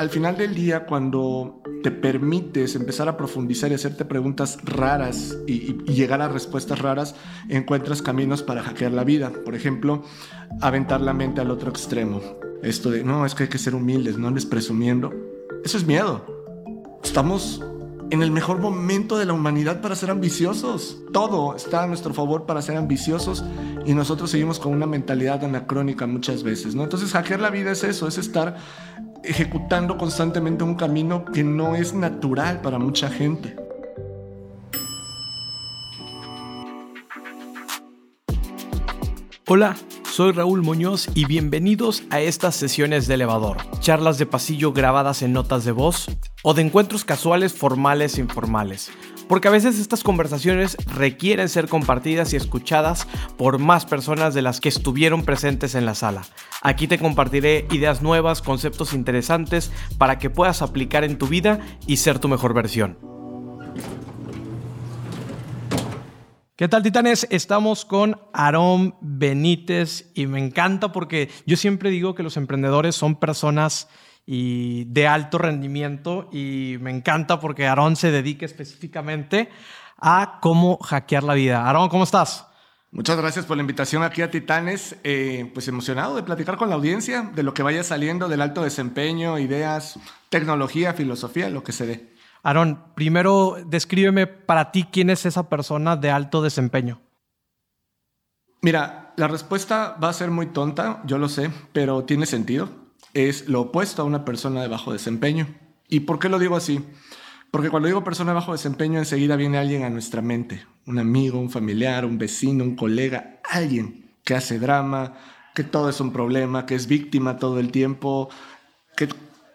al final del día, cuando te permites empezar a profundizar y hacerte preguntas raras y, llegar a respuestas raras, encuentras caminos para hackear la vida. Por ejemplo, aventar la mente al otro extremo. Esto de, no, es que hay que ser humildes, no andes presumiendo. Eso es miedo. Estamos en el mejor momento de la humanidad para ser ambiciosos. Todo está a nuestro favor para ser ambiciosos y nosotros seguimos con una mentalidad anacrónica muchas veces, ¿no? Entonces, hackear la vida es eso, es estar ejecutando constantemente un camino que no es natural para mucha gente. Hola, soy Raúl Muñoz y bienvenidos a estas sesiones de elevador, charlas de pasillo grabadas en notas de voz o de encuentros casuales formales e informales. Porque a veces estas conversaciones requieren ser compartidas y escuchadas por más personas de las que estuvieron presentes en la sala. Aquí te compartiré ideas nuevas, conceptos interesantes para que puedas aplicar en tu vida y ser tu mejor versión. ¿Qué tal, titanes? Estamos con Aarón Benítez y me encanta porque yo siempre digo que los emprendedores son personas y de alto rendimiento y me encanta porque Aarón se dedica específicamente a cómo hackear la vida. Aarón, ¿cómo estás? Muchas gracias por la invitación aquí a Titanes. Eh, pues emocionado de platicar con la audiencia de lo que vaya saliendo del alto desempeño, ideas, tecnología, filosofía, lo que se dé. Aarón, primero descríbeme para ti quién es esa persona de alto desempeño. Mira, la respuesta va a ser muy tonta, yo lo sé, pero tiene sentido. Es lo opuesto a una persona de bajo desempeño. ¿Y por qué lo digo así? Porque cuando digo persona de bajo desempeño, enseguida viene alguien a nuestra mente. Un amigo, un familiar, un vecino, un colega, alguien que hace drama, que todo es un problema, que es víctima todo el tiempo, que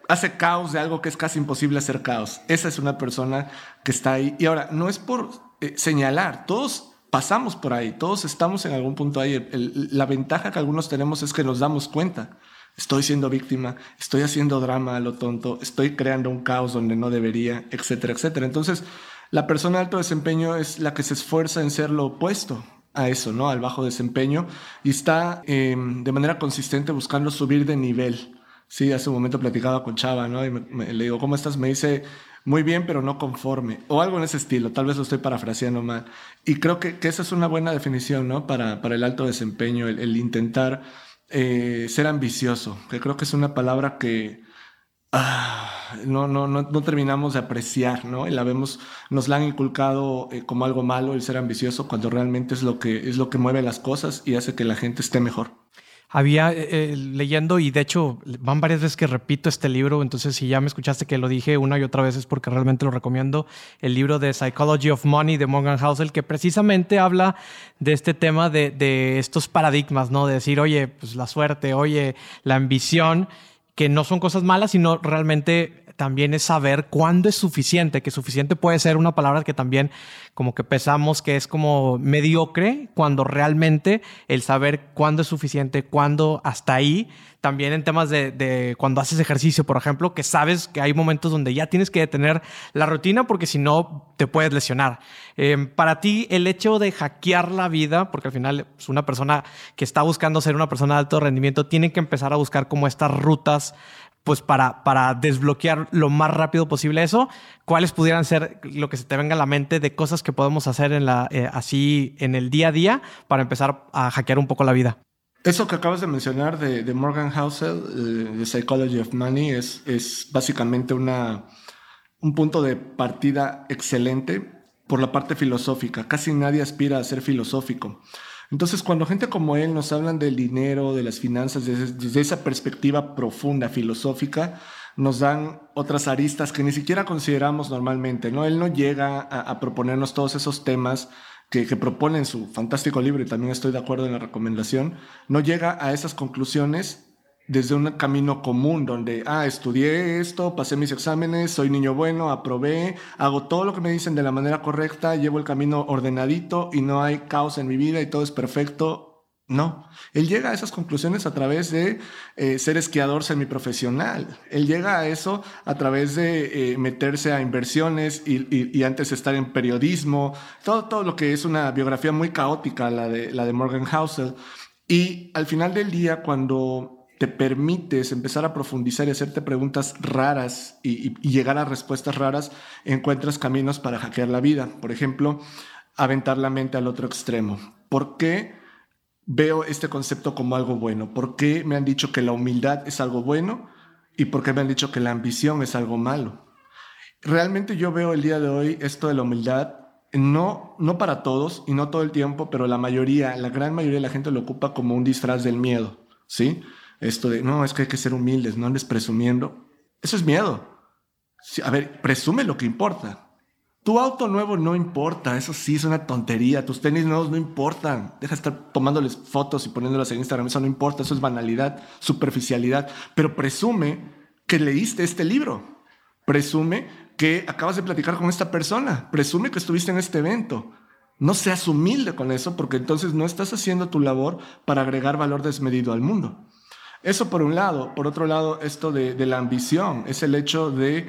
hace caos de algo que es casi imposible hacer caos. Esa es una persona que está ahí. Y ahora, no es por eh, señalar, todos pasamos por ahí, todos estamos en algún punto ahí. la ventaja que algunos tenemos es que nos damos cuenta. Estoy siendo víctima, estoy haciendo drama a lo tonto, estoy creando un caos donde no debería, etcétera, etcétera. Entonces, la persona de alto desempeño es la que se esfuerza en ser lo opuesto a eso, ¿no? Al bajo desempeño y está em, de manera consistente buscando subir de nivel. Sí, hace un momento platicaba con Chava, ¿no? Y le digo, ¿cómo estás? Me dice, muy bien, pero no conforme. O algo en ese estilo, tal vez lo estoy parafraseando mal. Y creo que, esa es una buena definición, ¿no? Para, para el alto desempeño, el, intentar eh, ser ambicioso, que creo que es una palabra que ah, no, no, no, no, terminamos de apreciar, ¿no? Y la vemos, nos la han inculcado eh, como algo malo el ser ambicioso, cuando realmente es lo, que, es lo que mueve las cosas y hace que la gente esté mejor había eh, eh, leyendo y de hecho van varias veces que repito este libro, entonces si ya me escuchaste que lo dije una y otra vez es porque realmente lo recomiendo, el libro de Psychology of Money de Morgan Housel, que precisamente habla de este tema de, de estos paradigmas, ¿no? De decir, oye, pues la suerte, oye, la ambición, que no son cosas malas, sino realmente también es saber cuándo es suficiente, que suficiente puede ser una palabra que también como que pensamos que es como mediocre, cuando realmente el saber cuándo es suficiente, cuándo hasta ahí, también en temas de, cuando haces ejercicio, por ejemplo, que sabes que hay momentos donde ya tienes que detener la rutina porque si no te puedes lesionar. Em, para ti, el hecho de hackear la vida, porque al final es pues, una persona que está buscando ser una persona de alto rendimiento, tiene que empezar a buscar como estas rutas pues para, para desbloquear lo más rápido posible eso, ¿cuáles pudieran ser lo que se te venga a la mente de cosas que podemos hacer en la, eh, así en el día a día para empezar a hackear un poco la vida? Eso que acabas de mencionar de, Morgan Housel, eh, de Psychology of Money, es, es básicamente una, un punto de partida excelente por la parte filosófica. Casi nadie aspira a ser filosófico. Entonces, cuando gente como él nos hablan del dinero, de las finanzas, desde, esa perspectiva profunda, filosófica, nos dan otras aristas que ni siquiera consideramos normalmente, ¿no? Él no llega a, proponernos todos esos temas que, que, propone en su fantástico libro, y también estoy de acuerdo en la recomendación, no llega a esas conclusiones desde un camino común donde, ah, estudié esto, pasé mis exámenes, soy niño bueno, aprobé, hago todo lo que me dicen de la manera correcta, llevo el camino ordenadito y no hay caos en mi vida y todo es perfecto. No, él llega a esas conclusiones a través de eh, ser esquiador semiprofesional. Él llega a eso a través de eh, meterse a inversiones y, y, antes estar en periodismo, todo, todo lo que es una biografía muy caótica, la de, la de Morgan Housel. Y al final del día, cuando te permites empezar a profundizar y hacerte preguntas raras y, llegar a respuestas raras, encuentras caminos para hackear la vida. Por ejemplo, aventar la mente al otro extremo. ¿Por qué veo este concepto como algo bueno? ¿Por qué me han dicho que la humildad es algo bueno? ¿Y por qué me han dicho que la ambición es algo malo? Realmente yo veo el día de hoy esto de la humildad no, no para todos y no todo el tiempo, pero la mayoría, la gran mayoría de la gente lo ocupa como un disfraz del miedo, ¿sí? Esto de, no, es que hay que ser humildes, no andes presumiendo. Eso es miedo. a ver, presume lo que importa. Tu auto nuevo no importa, eso sí es una tontería. Tus tenis nuevos no importan. Deja de estar tomándoles fotos y poniéndolas en Instagram, eso no importa, eso es banalidad, superficialidad. Pero presume que leíste este libro. Presume que acabas de platicar con esta persona. Presume que estuviste en este evento. No seas humilde con eso porque entonces no estás haciendo tu labor para agregar valor desmedido al mundo. Eso por un lado. Por otro lado, esto de, la ambición es el hecho de,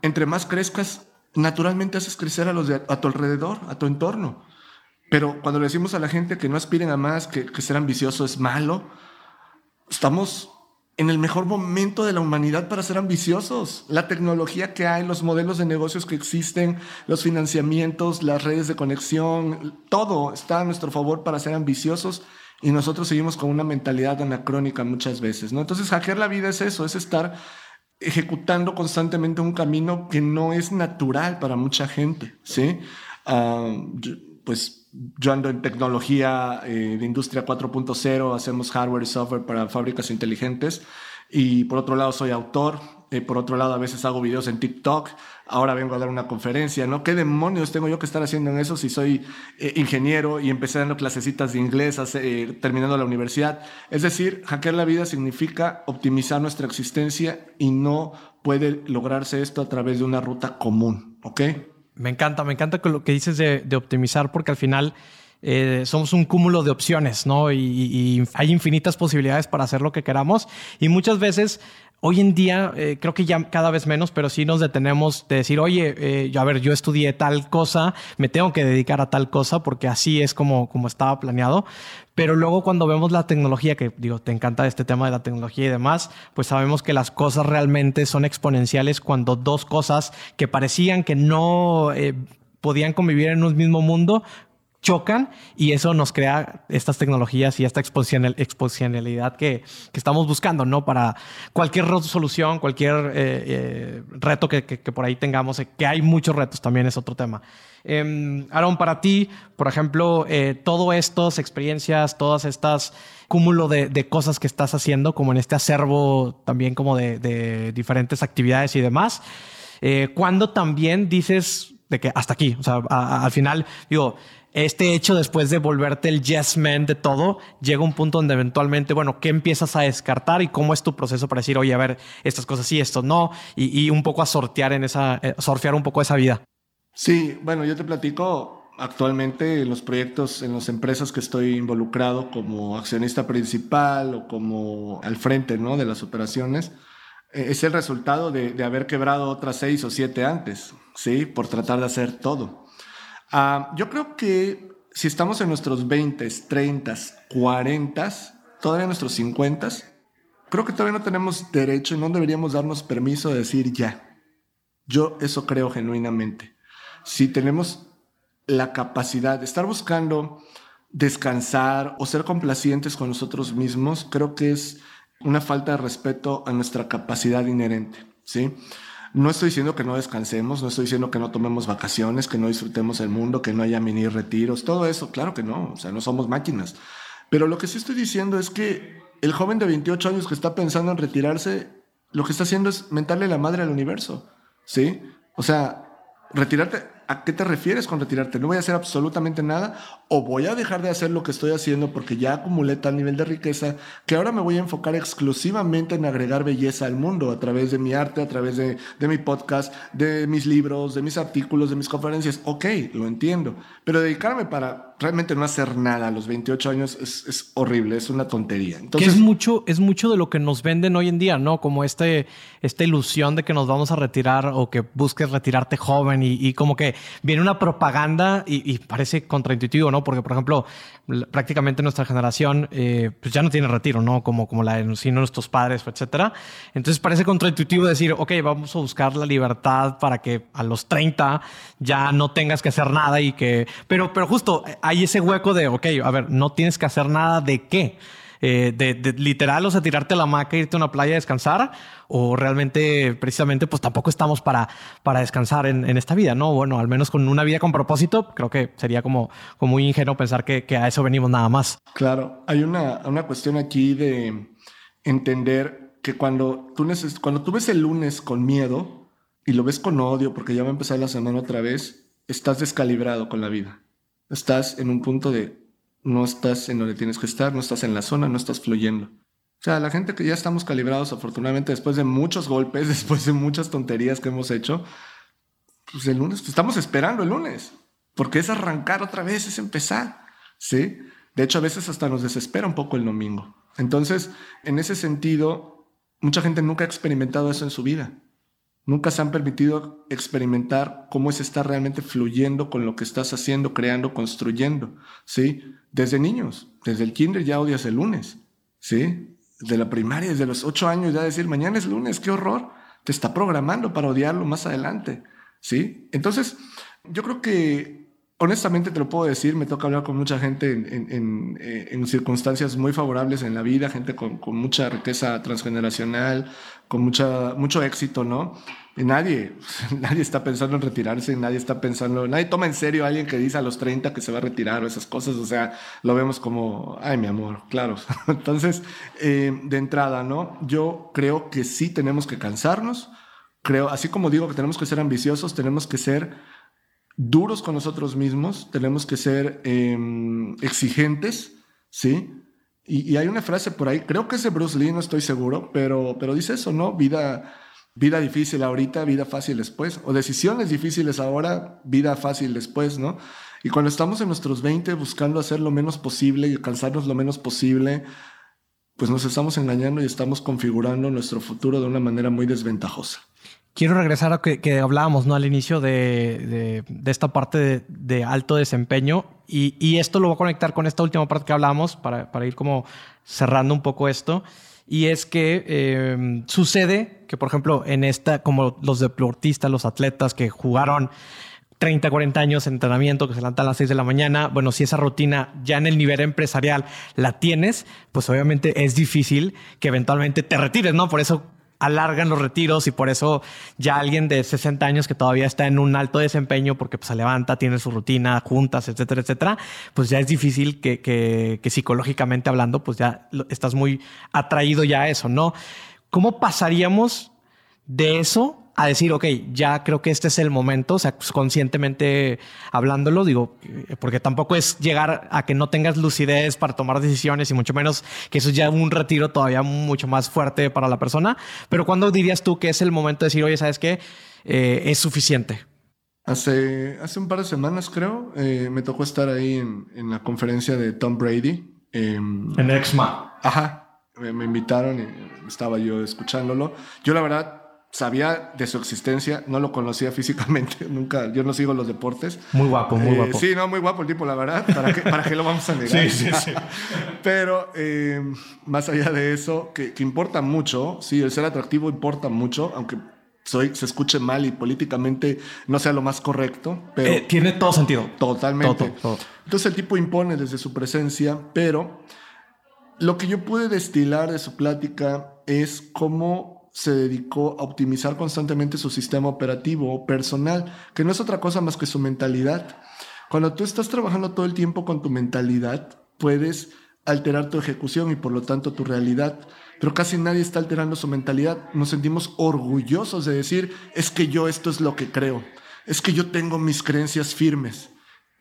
entre más crezcas, naturalmente haces crecer a los de a tu alrededor, a tu entorno. Pero cuando le decimos a la gente que no aspiren a más, que, que ser ambicioso es malo, estamos en el mejor momento de la humanidad para ser ambiciosos. La tecnología que hay, los modelos de negocios que existen, los financiamientos, las redes de conexión, todo está a nuestro favor para ser ambiciosos y nosotros seguimos con una mentalidad anacrónica muchas veces. ¿no? Entonces, hackear la vida es eso, es estar ejecutando constantemente un camino que no es natural para mucha gente. ¿sí? Ah, pues yo ando en tecnología eh, de industria 4.0, hacemos hardware y software para fábricas inteligentes. Y por otro lado soy autor, eh, por otro lado a veces hago videos en TikTok, ahora vengo a dar una conferencia, ¿no? ¿Qué demonios tengo yo que estar haciendo en eso si soy eh, ingeniero y empecé dando clasecitas de inglés terminando la universidad? Es decir, hackear la vida significa optimizar nuestra existencia y no puede lograrse esto a través de una ruta común, ¿ok? Me encanta, me encanta lo que dices de, optimizar porque al final eh, somos un cúmulo de opciones, ¿no? Y, hay infinitas posibilidades para hacer lo que queramos y muchas veces Hoy en día, eh, creo que ya cada vez menos, pero sí nos detenemos de decir, oye, eh, a ver, yo estudié tal cosa, me tengo que dedicar a tal cosa porque así es como, como estaba planeado. Pero luego cuando vemos la tecnología, que digo, te encanta este tema de la tecnología y demás, pues sabemos que las cosas realmente son exponenciales cuando dos cosas que parecían que no eh, podían convivir en un mismo mundo, chocan y eso nos crea estas tecnologías y esta exponencialidad que, que estamos buscando, ¿no? Para cualquier solución, cualquier eh, eh, reto que, que, por ahí tengamos, eh, que hay muchos retos también es otro tema. Eh, Aaron, para ti, por ejemplo, todo estas experiencias, todas estas cúmulo de, de, cosas que estás haciendo, como en este acervo también como de diferentes actividades y demás, cuando también dices de que hasta aquí, o sea, al final, digo, este hecho después de volverte el yes man de todo, llega un punto donde eventualmente, bueno, ¿qué empiezas a descartar y cómo es tu proceso para decir, oye, a ver, estas cosas sí, esto no, y, un poco a sortear en esa, eh, sortear un poco esa vida? Sí, bueno, yo te platico actualmente en los proyectos, en las empresas que estoy involucrado como accionista principal o como al frente ¿no? de las operaciones, eh, es el resultado de, de haber quebrado otras seis o siete antes, ¿sí? Por tratar de hacer todo. Ah, yo creo que si estamos en nuestros 20, 30, 40, todavía en nuestros 50, creo que todavía no tenemos derecho y no deberíamos darnos permiso de decir ya. Yo eso creo genuinamente. Si tenemos la capacidad de estar buscando descansar o ser complacientes con nosotros mismos, creo que es una falta de respeto a nuestra capacidad inherente, ¿sí? No estoy diciendo que no descansemos, no estoy diciendo que no tomemos vacaciones, que no disfrutemos el mundo, que no haya mini retiros, todo eso, claro que no, o sea, no somos máquinas. Pero lo que sí estoy diciendo es que el joven de 28 años que está pensando en retirarse, lo que está haciendo es mentarle la madre al universo, ¿sí? O sea, retirarte, ¿a qué te refieres con retirarte? ¿No voy a hacer absolutamente nada? ¿O voy a dejar de hacer lo que estoy haciendo porque ya acumulé tal nivel de riqueza que ahora me voy a enfocar exclusivamente en agregar belleza al mundo a través de mi arte, a través de, mi podcast, de mis libros, de mis artículos, de mis conferencias? Ok, lo entiendo. Pero dedicarme para realmente no hacer nada a los 28 años es, horrible, es una tontería. Entonces, que es mucho, es mucho de lo que nos venden hoy en día, ¿no? Como este, esta ilusión de que nos vamos a retirar o que busques retirarte joven y, como que viene una propaganda y, parece contraintuitivo, ¿no? Porque, por ejemplo, prácticamente nuestra generación eh, pues ya no tiene retiro, ¿no? Como, como la de nuestros padres, etcétera. Entonces parece contraintuitivo decir, ok, vamos a buscar la libertad para que a los 30 ya no tengas que hacer nada y que... Pero, pero justo hay ese hueco de, ok, a ver, no tienes que hacer nada de qué. Eh, de, literal, o sea, tirarte la maca, irte a una playa a descansar, o realmente, precisamente, pues tampoco estamos para, para descansar en, esta vida, ¿no? Bueno, al menos con una vida con propósito, creo que sería como, como muy ingenuo pensar que, que a eso venimos nada más. Claro, hay una, una cuestión aquí de entender que cuando tú, cuando tú ves el lunes con miedo y lo ves con odio porque ya va a empezar la semana otra vez, estás descalibrado con la vida. Estás en un punto de no estás en donde tienes que estar, no estás en la zona, no estás fluyendo. O sea, la gente que ya estamos calibrados, afortunadamente, después de muchos golpes, después de muchas tonterías que hemos hecho, pues el lunes, pues estamos esperando el lunes, porque es arrancar otra vez, es empezar, ¿sí? De hecho, a veces hasta nos desespera un poco el domingo. Entonces, en ese sentido, mucha gente nunca ha experimentado eso en su vida. Nunca se han permitido experimentar cómo es estar realmente fluyendo con lo que estás haciendo, creando, construyendo, ¿sí? Desde niños, desde el kinder ya odias el lunes, ¿sí? De la primaria, desde los ocho años ya decir, mañana es lunes, qué horror, te está programando para odiarlo más adelante, ¿sí? Entonces, yo creo que honestamente te lo puedo decir, me toca hablar con mucha gente en, eh, circunstancias muy favorables en la vida, gente con, mucha riqueza transgeneracional, con mucha, mucho éxito, ¿no? Y nadie, nadie está pensando en retirarse, nadie está pensando, nadie toma en serio a alguien que dice a los 30 que se va a retirar o esas cosas, o sea, lo vemos como, ay, mi amor, claro. Entonces, eh, de entrada, ¿no? Yo creo que sí tenemos que cansarnos, creo, así como digo que tenemos que ser ambiciosos, tenemos que ser duros con nosotros mismos, tenemos que ser em, exigentes, ¿sí? Y, hay una frase por ahí, creo que es de Bruce Lee, no estoy seguro, pero, pero dice eso, ¿no? Vida, vida difícil ahorita, vida fácil después, o decisiones difíciles ahora, vida fácil después, ¿no? Y cuando estamos en nuestros 20 buscando hacer lo menos posible y alcanzarnos lo menos posible, pues nos estamos engañando y estamos configurando nuestro futuro de una manera muy desventajosa. Quiero regresar a que, que hablábamos ¿no? al inicio de, de, esta parte de, alto desempeño y, y, esto lo voy a conectar con esta última parte que hablábamos para, para ir como cerrando un poco esto. Y es que eh, sucede que, por ejemplo, en esta, como los deportistas, los atletas que jugaron 30, 40 años de entrenamiento, que se levantan a las 6 de la mañana, bueno, si esa rutina ya en el nivel empresarial la tienes, pues obviamente es difícil que eventualmente te retires, ¿no? Por eso alargan los retiros y por eso ya alguien de 60 años que todavía está en un alto desempeño porque pues, se levanta, tiene su rutina, juntas, etcétera, etcétera, pues ya es difícil que, que, que psicológicamente hablando, pues ya estás muy atraído ya a eso, ¿no? ¿Cómo pasaríamos de eso a decir, ok, ya creo que este es el momento, o sea, pues, conscientemente hablándolo, digo, porque tampoco es llegar a que no tengas lucidez para tomar decisiones y mucho menos que eso es ya un retiro todavía mucho más fuerte para la persona. Pero ¿cuándo dirías tú que es el momento de decir, oye, ¿sabes qué? Eh, es suficiente. Hace, hace un par de semanas, creo, eh, me tocó estar ahí en, la conferencia de Tom Brady. Em, en Exma. Ajá, me invitaron y estaba yo escuchándolo. Yo la verdad sabía de su existencia, no lo conocía físicamente, nunca, yo no sigo los deportes. Muy guapo, muy eh, guapo. Sí, no, muy guapo el tipo, la verdad, ¿para qué, para qué lo vamos a negar? sí, sí, sí. Pero eh, más allá de eso, que, que, importa mucho, sí, el ser atractivo importa mucho, aunque soy, se escuche mal y políticamente no sea lo más correcto, pero... Eh, tiene todo sentido. Totalmente. Entonces el tipo impone desde su presencia, pero lo que yo pude destilar de su plática es cómo se dedicó a optimizar constantemente su sistema operativo personal, que no es otra cosa más que su mentalidad. Cuando tú estás trabajando todo el tiempo con tu mentalidad, puedes alterar tu ejecución y por lo tanto tu realidad. Pero casi nadie está alterando su mentalidad. Nos sentimos orgullosos de decir, es que yo esto es lo que creo, es que yo tengo mis creencias firmes,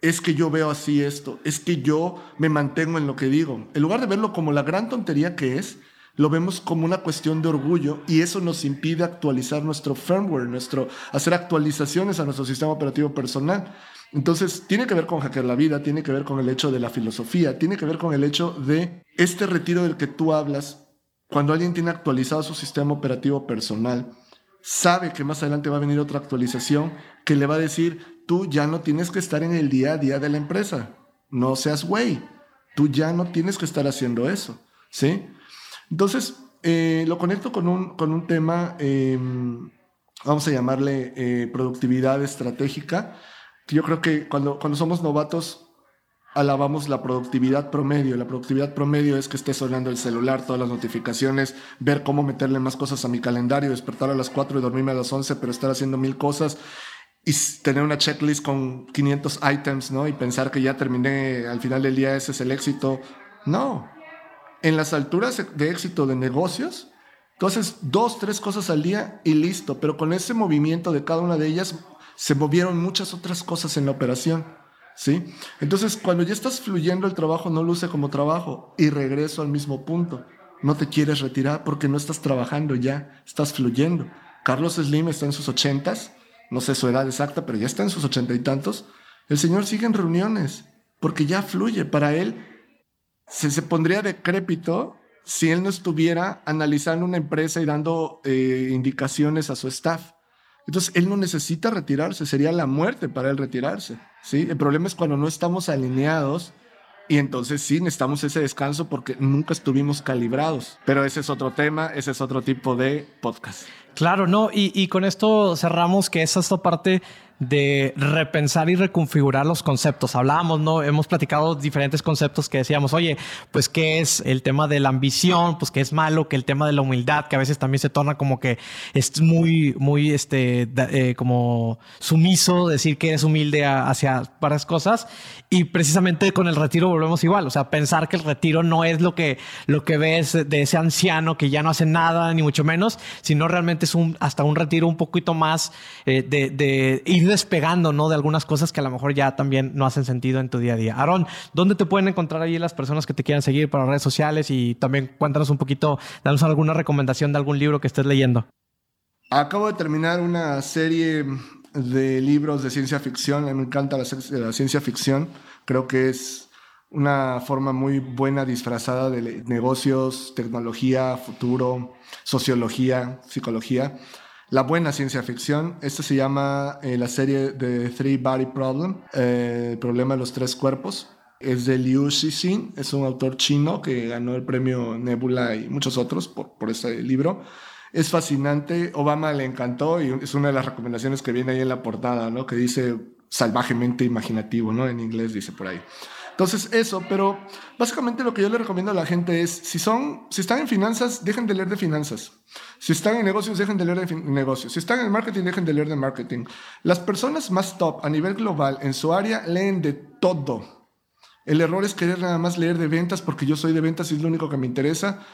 es que yo veo así esto, es que yo me mantengo en lo que digo. En lugar de verlo como la gran tontería que es, lo vemos como una cuestión de orgullo y eso nos impide actualizar nuestro firmware, nuestro, hacer actualizaciones a nuestro sistema operativo personal. Entonces, tiene que ver con hackear la vida, tiene que ver con el hecho de la filosofía, tiene que ver con el hecho de este retiro del que tú hablas, cuando alguien tiene actualizado su sistema operativo personal, sabe que más adelante va a venir otra actualización que le va a decir, tú ya no tienes que estar en el día a día de la empresa, no seas güey, tú ya no tienes que estar haciendo eso, ¿sí? Entonces, eh, lo conecto con un, con un tema, em, vamos a llamarle eh, productividad estratégica, yo creo que cuando, cuando somos novatos alabamos la productividad promedio. La productividad promedio es que esté sonando el celular, todas las notificaciones, ver cómo meterle más cosas a mi calendario, despertar a las 4 y dormirme a las 11, pero estar haciendo mil cosas y tener una checklist con 500 items, ¿no? Y pensar que ya terminé al final del día, ese es el éxito. No. En las alturas de éxito de negocios, entonces dos, tres cosas al día y listo. Pero con ese movimiento de cada una de ellas, se movieron muchas otras cosas en la operación. ¿sí? Entonces, cuando ya estás fluyendo, el trabajo no luce como trabajo y regreso al mismo punto. No te quieres retirar porque no estás trabajando ya, estás fluyendo. Carlos Slim está en sus ochentas, no sé su edad exacta, pero ya está en sus ochenta y tantos. El señor sigue en reuniones porque ya fluye. Para él se, se pondría decrépito si él no estuviera analizando una empresa y dando eh, indicaciones a su staff. Entonces, él no necesita retirarse, sería la muerte para él retirarse. ¿sí? El problema es cuando no estamos alineados y entonces sí necesitamos ese descanso porque nunca estuvimos calibrados. Pero ese es otro tema, ese es otro tipo de podcast. Claro, no, y, y con esto cerramos que es esta parte de repensar y reconfigurar los conceptos. Hablábamos, ¿no? Hemos platicado diferentes conceptos que decíamos, oye, pues qué es el tema de la ambición, pues qué es malo, que el tema de la humildad, que a veces también se torna como que es muy, muy, este, eh, como sumiso decir que es humilde hacia varias cosas. Y precisamente con el retiro volvemos igual, o sea, pensar que el retiro no es lo que, lo que ves de ese anciano que ya no hace nada, ni mucho menos, sino realmente es un, hasta un retiro un poquito más eh, de, de despegando, ¿no? De algunas cosas que a lo mejor ya también no hacen sentido en tu día a día. Aaron, ¿dónde te pueden encontrar ahí las personas que te quieran seguir para redes sociales? Y también cuéntanos un poquito, danos alguna recomendación de algún libro que estés leyendo. Acabo de terminar una serie de libros de ciencia ficción. Me encanta la, la ciencia ficción. Creo que es una forma muy buena disfrazada de negocios, tecnología, futuro, sociología, psicología la buena ciencia ficción. Esta se llama eh, la serie de Three Body Problem, eh, el problema de los tres cuerpos. Es de Liu Xixin, es un autor chino que ganó el premio Nebula y muchos otros por, por este libro. Es fascinante, Obama le encantó y es una de las recomendaciones que viene ahí en la portada, ¿no? Que dice salvajemente imaginativo, ¿no? En inglés dice por ahí. Entonces, eso, pero básicamente lo que yo le recomiendo a la gente es, si son, si están en finanzas, dejen de leer de finanzas. Si están en negocios, dejen de leer de negocios. Si están en marketing, dejen de leer de marketing. Las personas más top a nivel global en su área leen de todo. El error es querer nada más leer de ventas porque yo soy de ventas y es lo único que me interesa.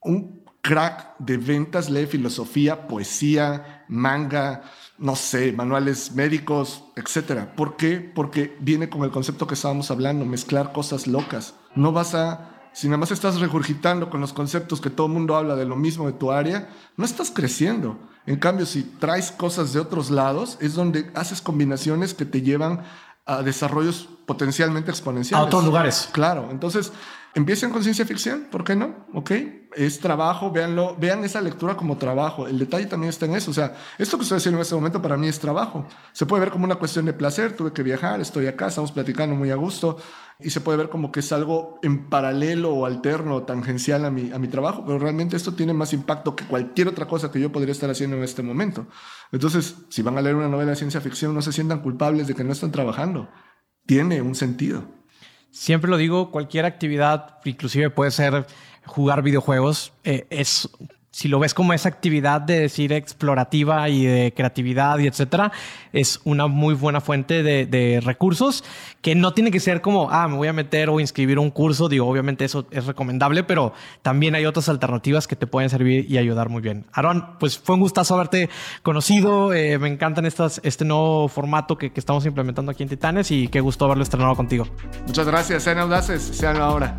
Un crack de ventas lee filosofía, poesía, manga, no sé, manuales médicos, etcétera. ¿Por qué? Porque viene con el concepto que estábamos hablando, mezclar cosas locas. No vas a si nada más estás regurgitando con los conceptos que todo el mundo habla de lo mismo de tu área, no estás creciendo. En cambio, si traes cosas de otros lados, es donde haces combinaciones que te llevan a desarrollos potencialmente exponenciales. A otros lugares. Claro. Entonces, Empiecen con ciencia ficción, ¿por qué no? ¿Ok? Es trabajo, véanlo, vean esa lectura como trabajo. El detalle también está en eso. O sea, esto que estoy haciendo en este momento para mí es trabajo. Se puede ver como una cuestión de placer, tuve que viajar, estoy acá, estamos platicando muy a gusto. Y se puede ver como que es algo en paralelo o alterno o tangencial a mi, a mi trabajo, pero realmente esto tiene más impacto que cualquier otra cosa que yo podría estar haciendo en este momento. Entonces, si van a leer una novela de ciencia ficción, no se sientan culpables de que no están trabajando. Tiene un sentido. Siempre lo digo, cualquier actividad, inclusive puede ser jugar videojuegos, eh, es si lo ves como esa actividad de decir explorativa y de creatividad y etcétera, es una muy buena fuente de, recursos que no tiene que ser como, ah, me voy a meter o inscribir un curso. Digo, obviamente eso es recomendable, pero también hay otras alternativas que te pueden servir y ayudar muy bien. Aaron, pues fue un gustazo haberte conocido. Eh, me encantan estas, este nuevo formato que, que, estamos implementando aquí en Titanes y qué gusto haberlo estrenado contigo. Muchas gracias. Sean audaces, sean ahora.